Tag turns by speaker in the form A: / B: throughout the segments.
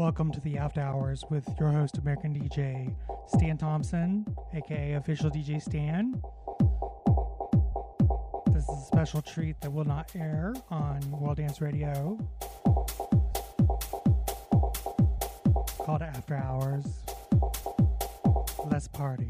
A: Welcome to the After Hours with your host, American DJ Staan Thompson, aka Official DJ Staan. This is a special treat that will not air on World Dance Radio. Called After Hours. Let's party.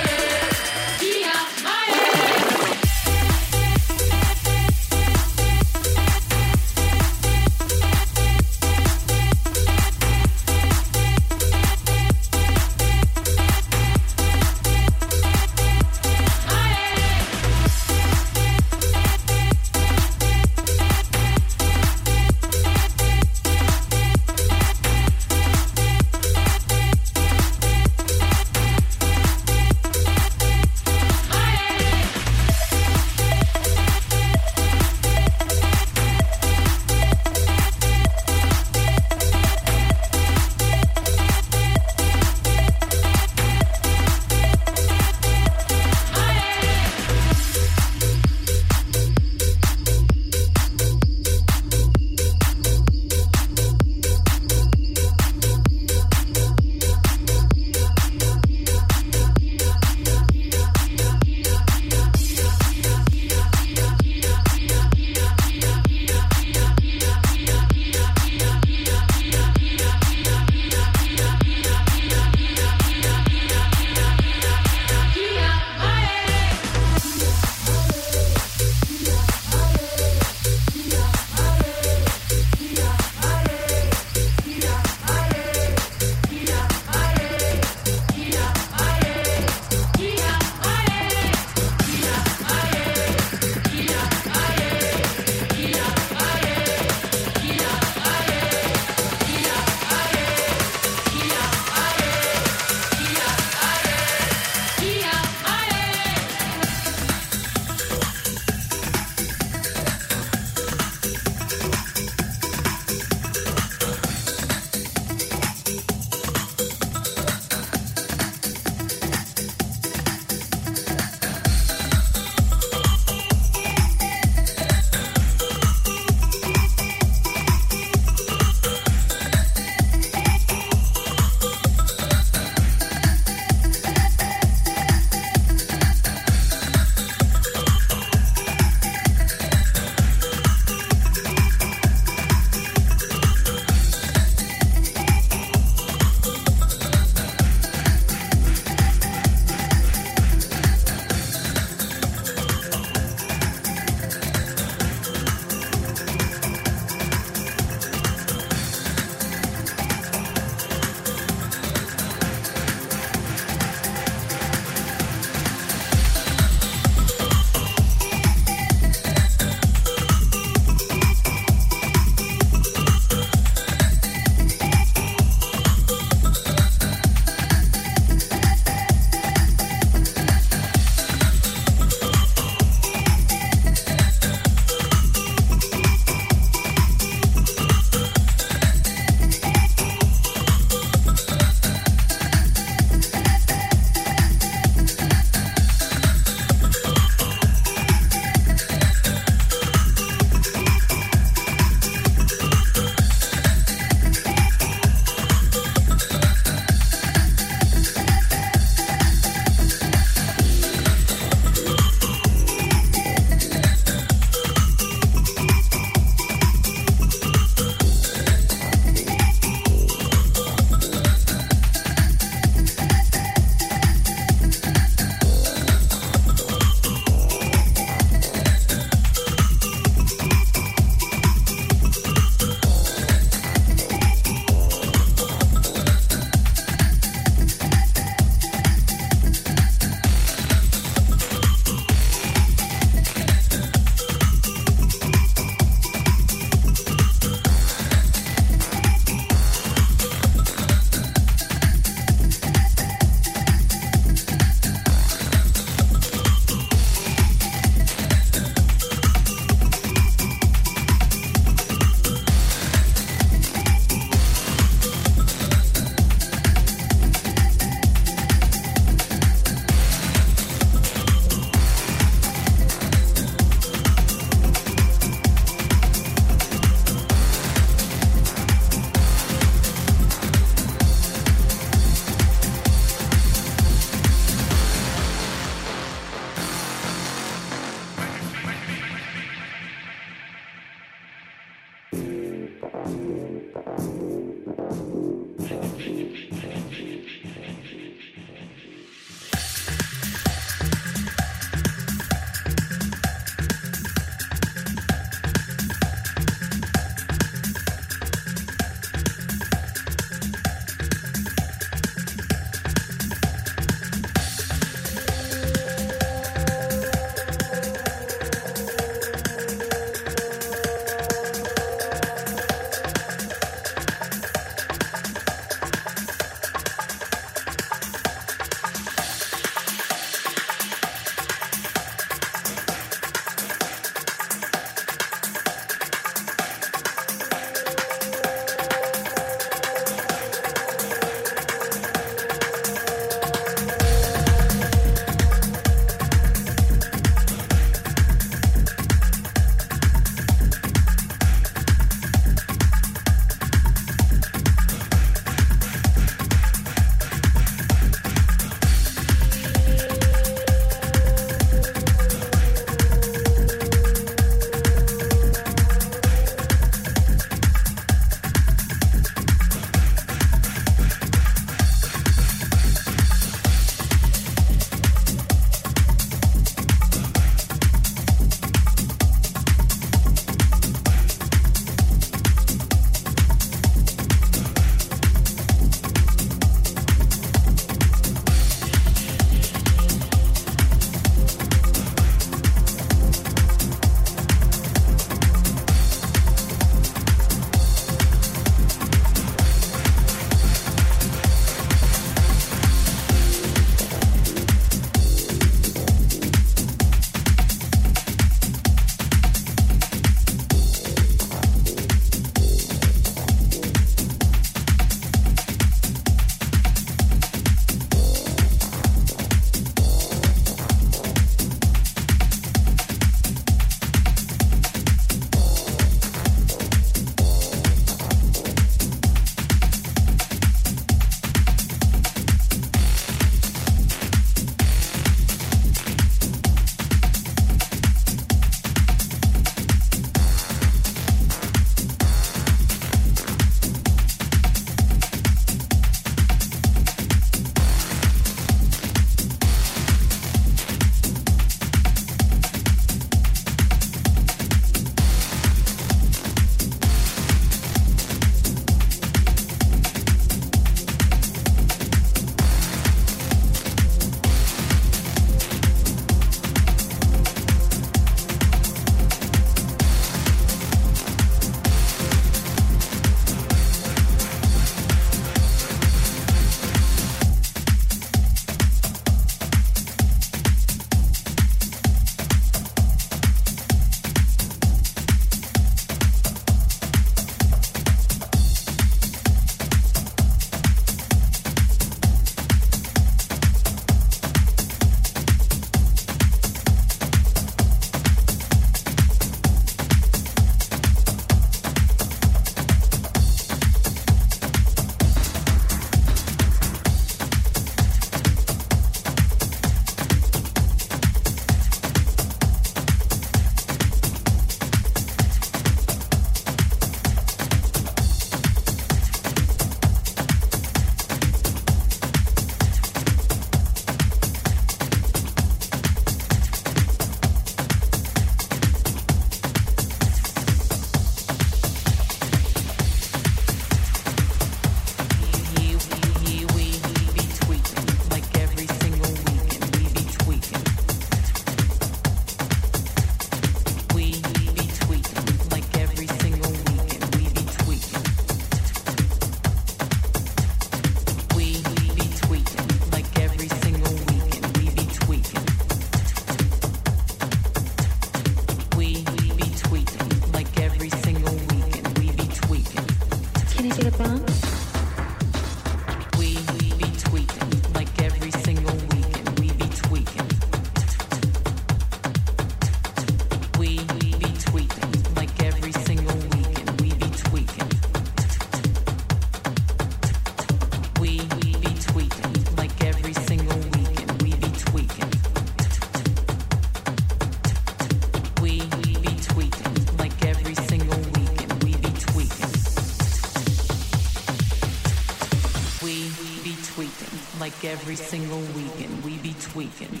B: every single weekend we be tweaking.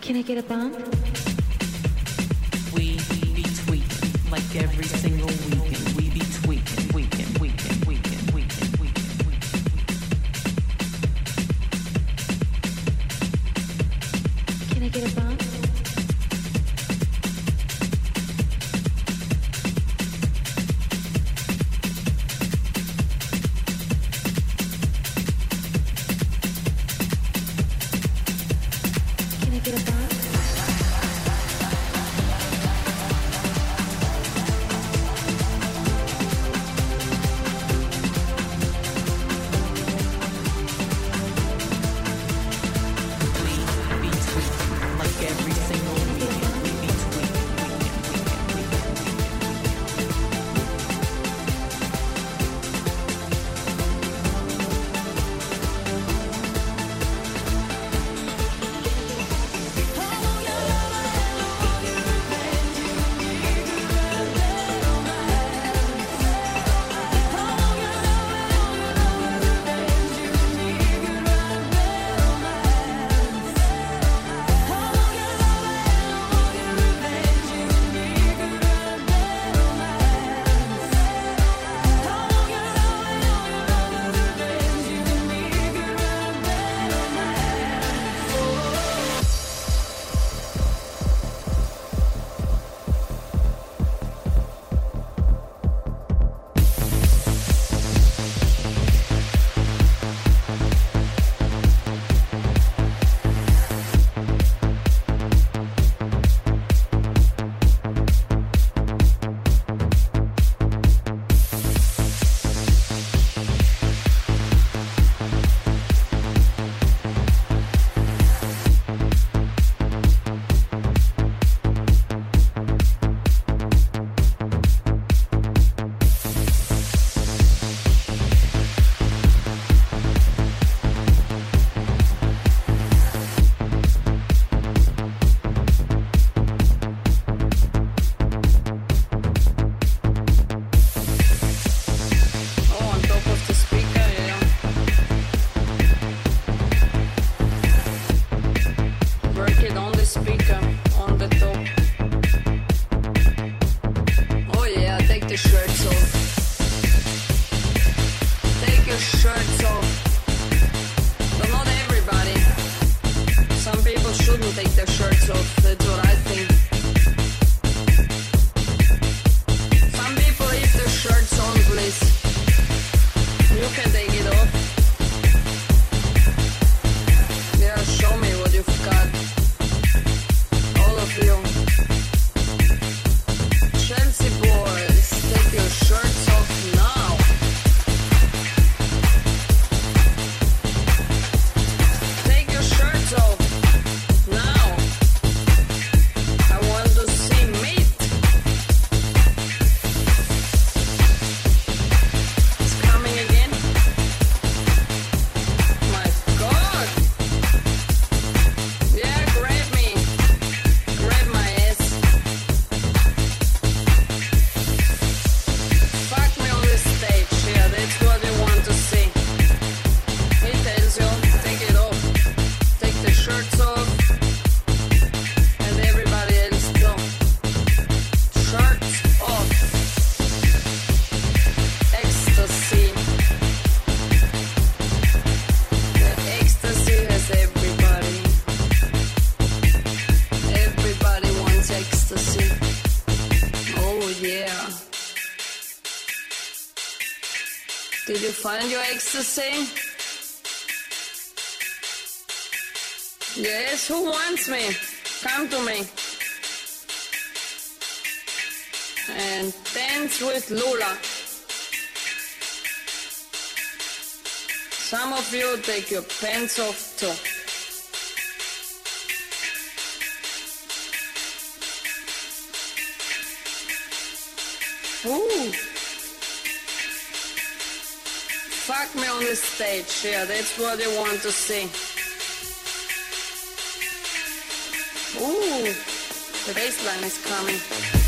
C: Can I get a bump?
B: We be tweaking like every single weekend we be tweaking.
D: Find your ecstasy. Yes, who wants me? Come to me. And dance with Lola.
B: Some of you take your pants off too. picture. That's what I want to see. Ooh, the bassline is coming.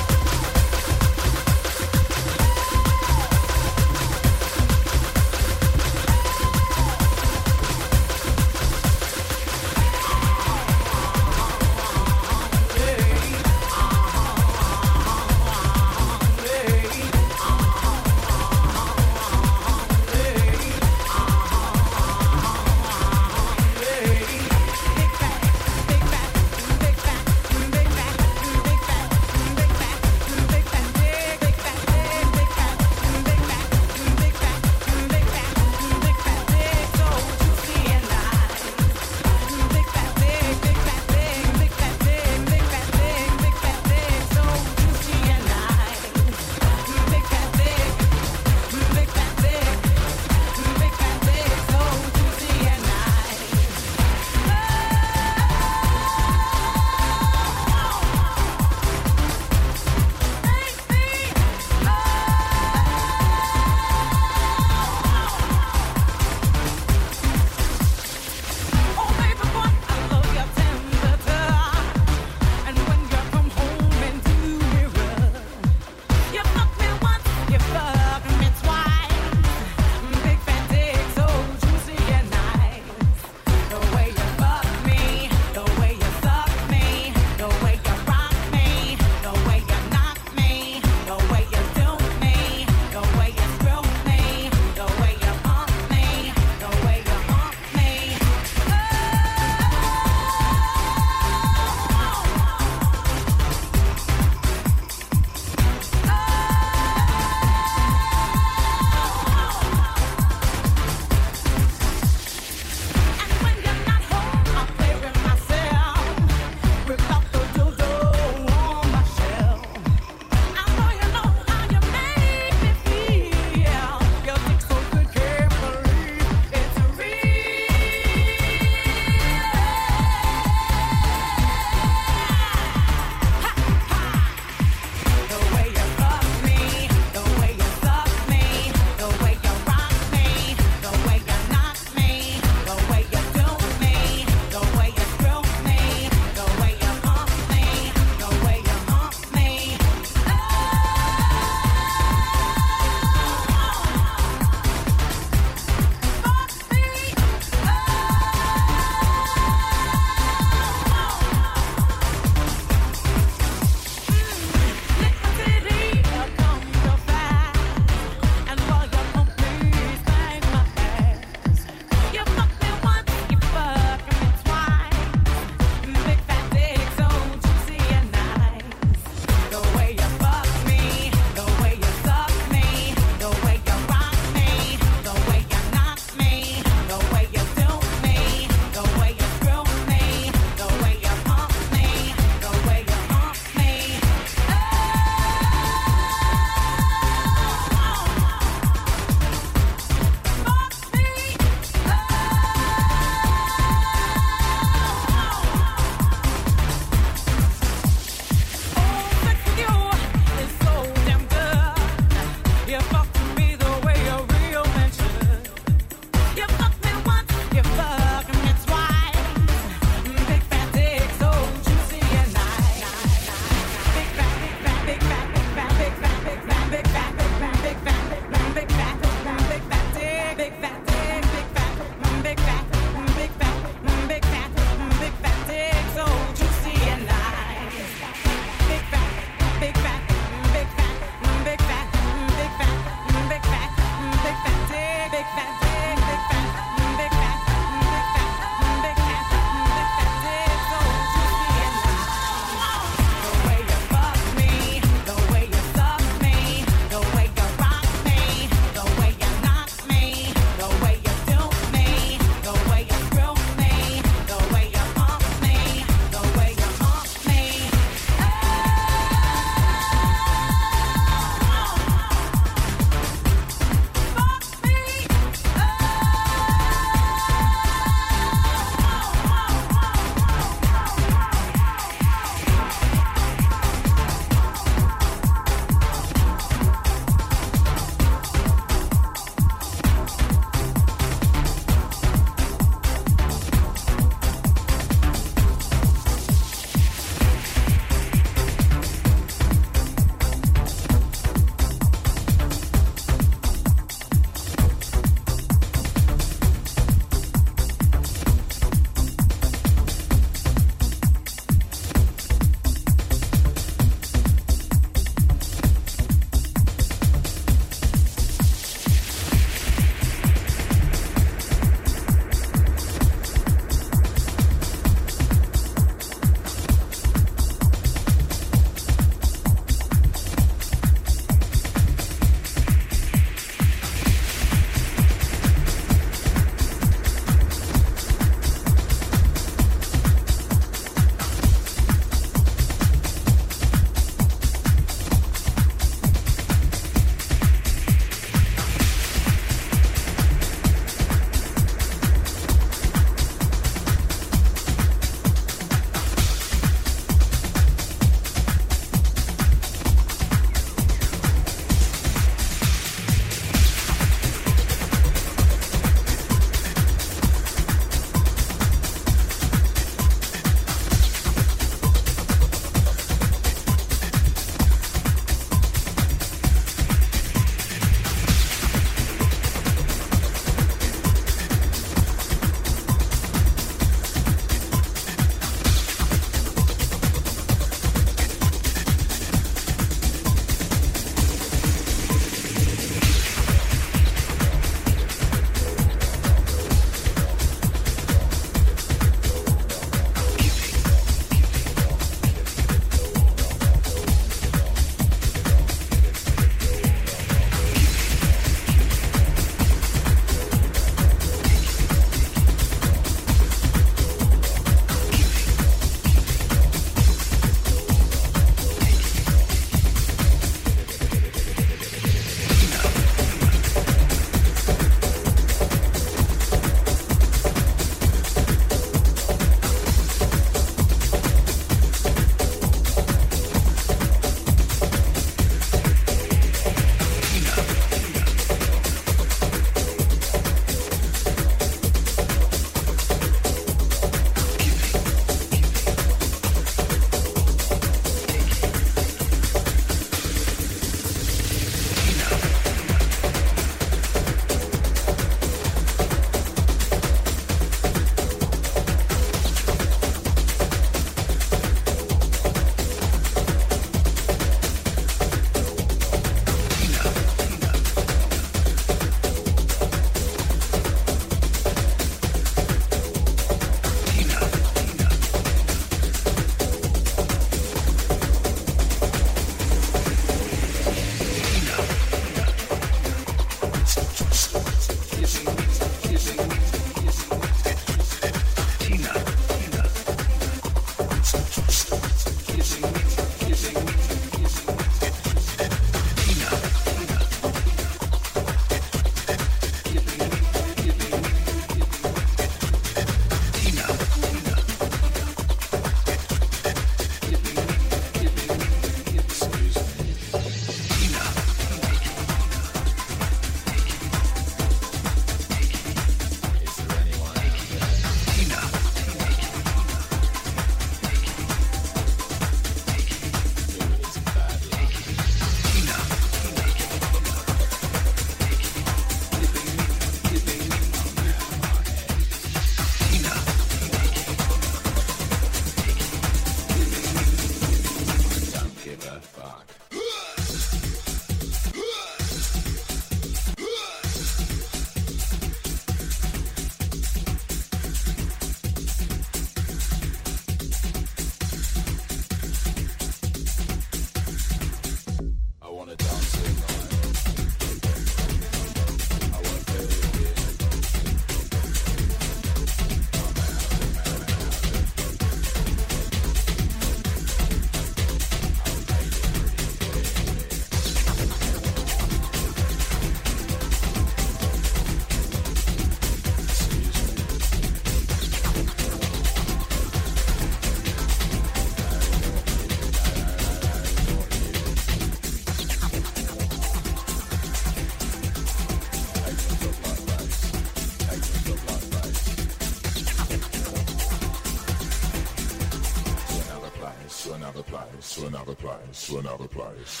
E: Another place.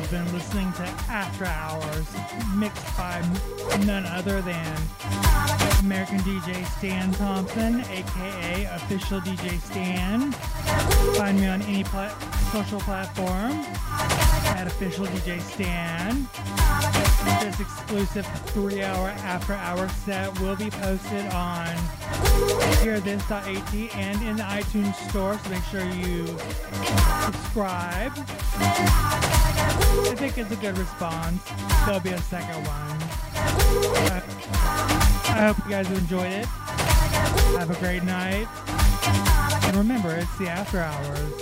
A: Have been listening to After Hours, mixed by none other than American DJ Staan Thompson, aka Official DJ Staan. Find me on any pla- social platform at Official DJ Staan. This exclusive three hour after hour set will be posted on hearthis.at and in the iTunes store, so make sure you subscribe. I think it's a good response. There'll be a second one. Uh, I hope you guys enjoyed it. Have a great night. And remember, it's the after hours.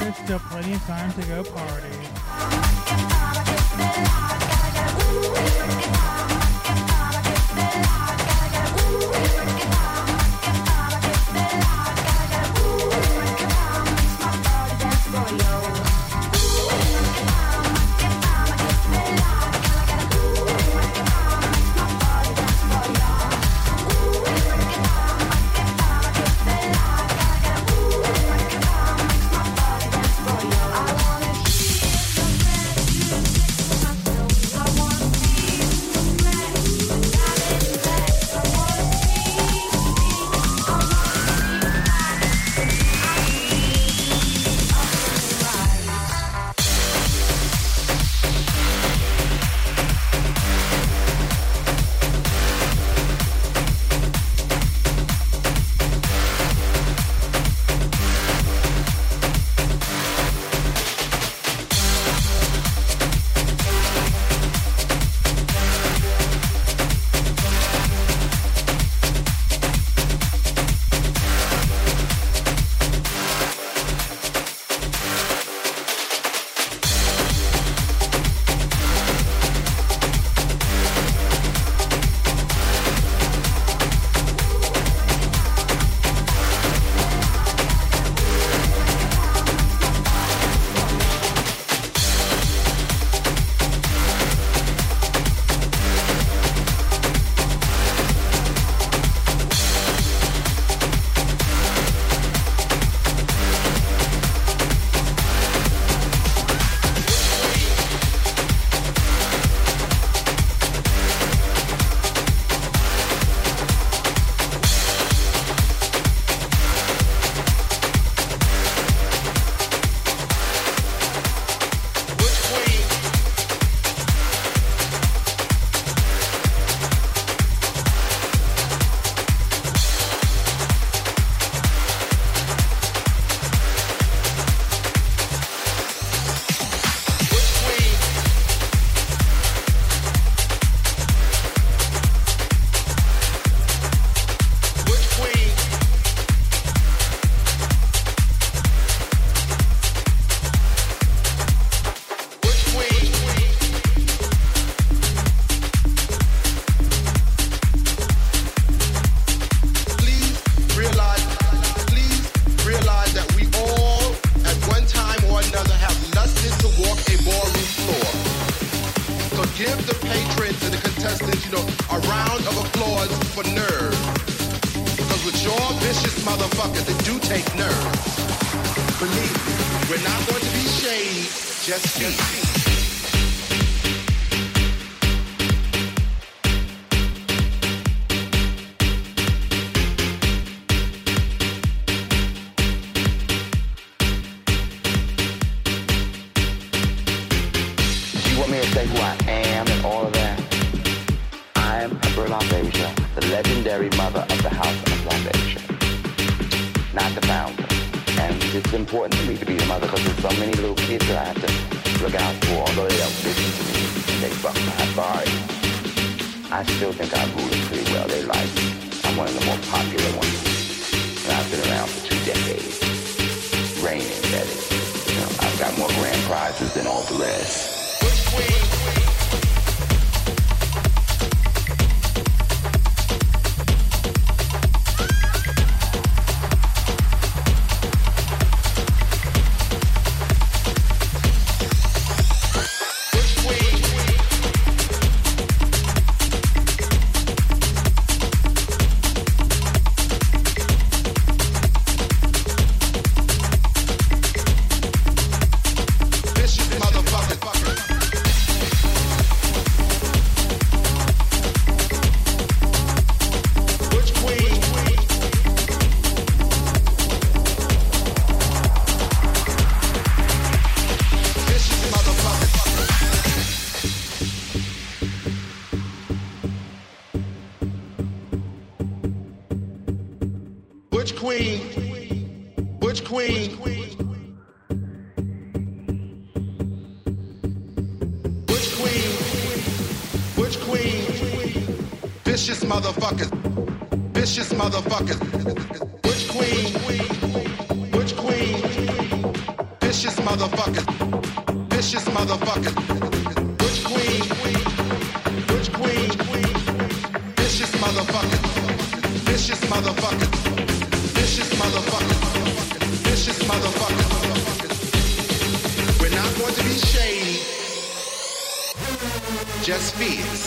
A: There's still plenty of time to go party.
F: motherfuckers. Vicious motherfuckers. Butch queen. Butch queen. Vicious motherfuckers. Vicious motherfuckers. Vicious motherfuckers. Vicious motherfuckers. We're not going to be shady. Just fierce.